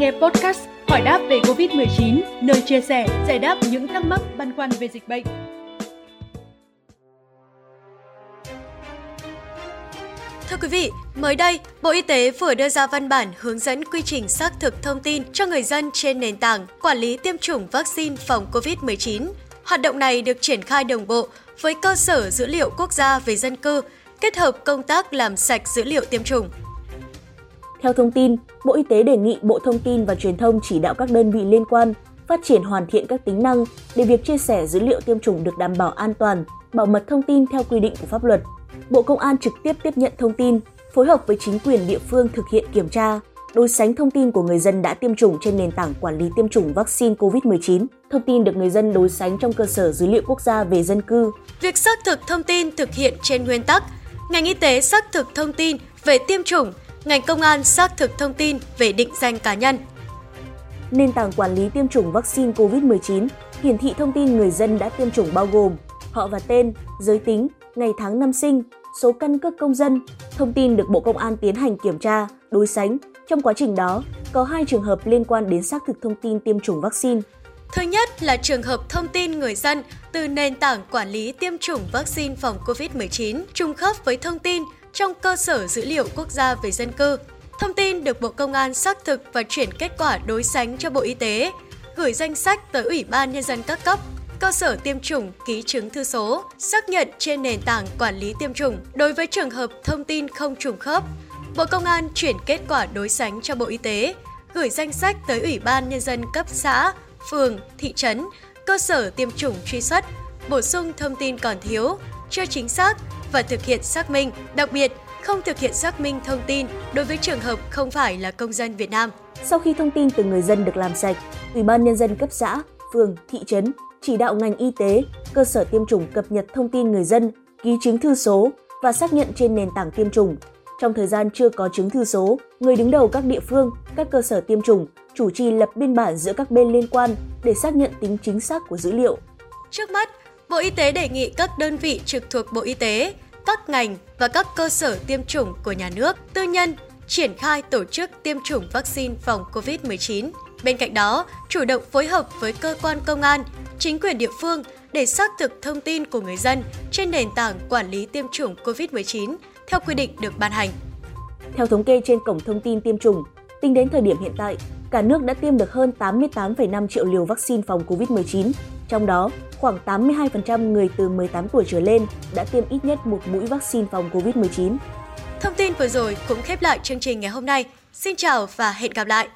nghe podcast Hỏi đáp về Covid-19, nơi chia sẻ, giải đáp những thắc mắc băn khoăn về dịch bệnh. Thưa quý vị, mới đây, Bộ Y tế vừa đưa ra văn bản hướng dẫn quy trình xác thực thông tin cho người dân trên nền tảng quản lý tiêm chủng vaccine phòng COVID-19. Hoạt động này được triển khai đồng bộ với cơ sở dữ liệu quốc gia về dân cư, kết hợp công tác làm sạch dữ liệu tiêm chủng. Theo thông tin, Bộ Y tế đề nghị Bộ Thông tin và Truyền thông chỉ đạo các đơn vị liên quan phát triển hoàn thiện các tính năng để việc chia sẻ dữ liệu tiêm chủng được đảm bảo an toàn, bảo mật thông tin theo quy định của pháp luật. Bộ Công an trực tiếp tiếp nhận thông tin, phối hợp với chính quyền địa phương thực hiện kiểm tra, đối sánh thông tin của người dân đã tiêm chủng trên nền tảng quản lý tiêm chủng vaccine COVID-19. Thông tin được người dân đối sánh trong cơ sở dữ liệu quốc gia về dân cư. Việc xác thực thông tin thực hiện trên nguyên tắc, ngành y tế xác thực thông tin về tiêm chủng, ngành công an xác thực thông tin về định danh cá nhân. Nền tảng quản lý tiêm chủng vaccine COVID-19 hiển thị thông tin người dân đã tiêm chủng bao gồm họ và tên, giới tính, ngày tháng năm sinh, số căn cước công dân, thông tin được Bộ Công an tiến hành kiểm tra, đối sánh. Trong quá trình đó, có hai trường hợp liên quan đến xác thực thông tin tiêm chủng vaccine. Thứ nhất là trường hợp thông tin người dân từ nền tảng quản lý tiêm chủng vaccine phòng COVID-19 trùng khớp với thông tin trong cơ sở dữ liệu quốc gia về dân cư. Thông tin được Bộ Công an xác thực và chuyển kết quả đối sánh cho Bộ Y tế, gửi danh sách tới Ủy ban Nhân dân các cấp, cơ sở tiêm chủng ký chứng thư số, xác nhận trên nền tảng quản lý tiêm chủng. Đối với trường hợp thông tin không trùng khớp, Bộ Công an chuyển kết quả đối sánh cho Bộ Y tế, gửi danh sách tới Ủy ban Nhân dân cấp xã, phường, thị trấn, cơ sở tiêm chủng truy xuất, bổ sung thông tin còn thiếu, chưa chính xác và thực hiện xác minh, đặc biệt không thực hiện xác minh thông tin đối với trường hợp không phải là công dân Việt Nam. Sau khi thông tin từ người dân được làm sạch, Ủy ban nhân dân cấp xã, phường, thị trấn chỉ đạo ngành y tế, cơ sở tiêm chủng cập nhật thông tin người dân, ký chứng thư số và xác nhận trên nền tảng tiêm chủng. Trong thời gian chưa có chứng thư số, người đứng đầu các địa phương, các cơ sở tiêm chủng chủ trì lập biên bản giữa các bên liên quan để xác nhận tính chính xác của dữ liệu. Trước mắt, Bộ Y tế đề nghị các đơn vị trực thuộc Bộ Y tế, các ngành và các cơ sở tiêm chủng của nhà nước, tư nhân triển khai tổ chức tiêm chủng vaccine phòng COVID-19. Bên cạnh đó, chủ động phối hợp với cơ quan công an, chính quyền địa phương để xác thực thông tin của người dân trên nền tảng quản lý tiêm chủng COVID-19 theo quy định được ban hành. Theo thống kê trên cổng thông tin tiêm chủng, tính đến thời điểm hiện tại, cả nước đã tiêm được hơn 88,5 triệu liều vaccine phòng COVID-19, trong đó khoảng 82% người từ 18 tuổi trở lên đã tiêm ít nhất một mũi vaccine phòng COVID-19. Thông tin vừa rồi cũng khép lại chương trình ngày hôm nay. Xin chào và hẹn gặp lại!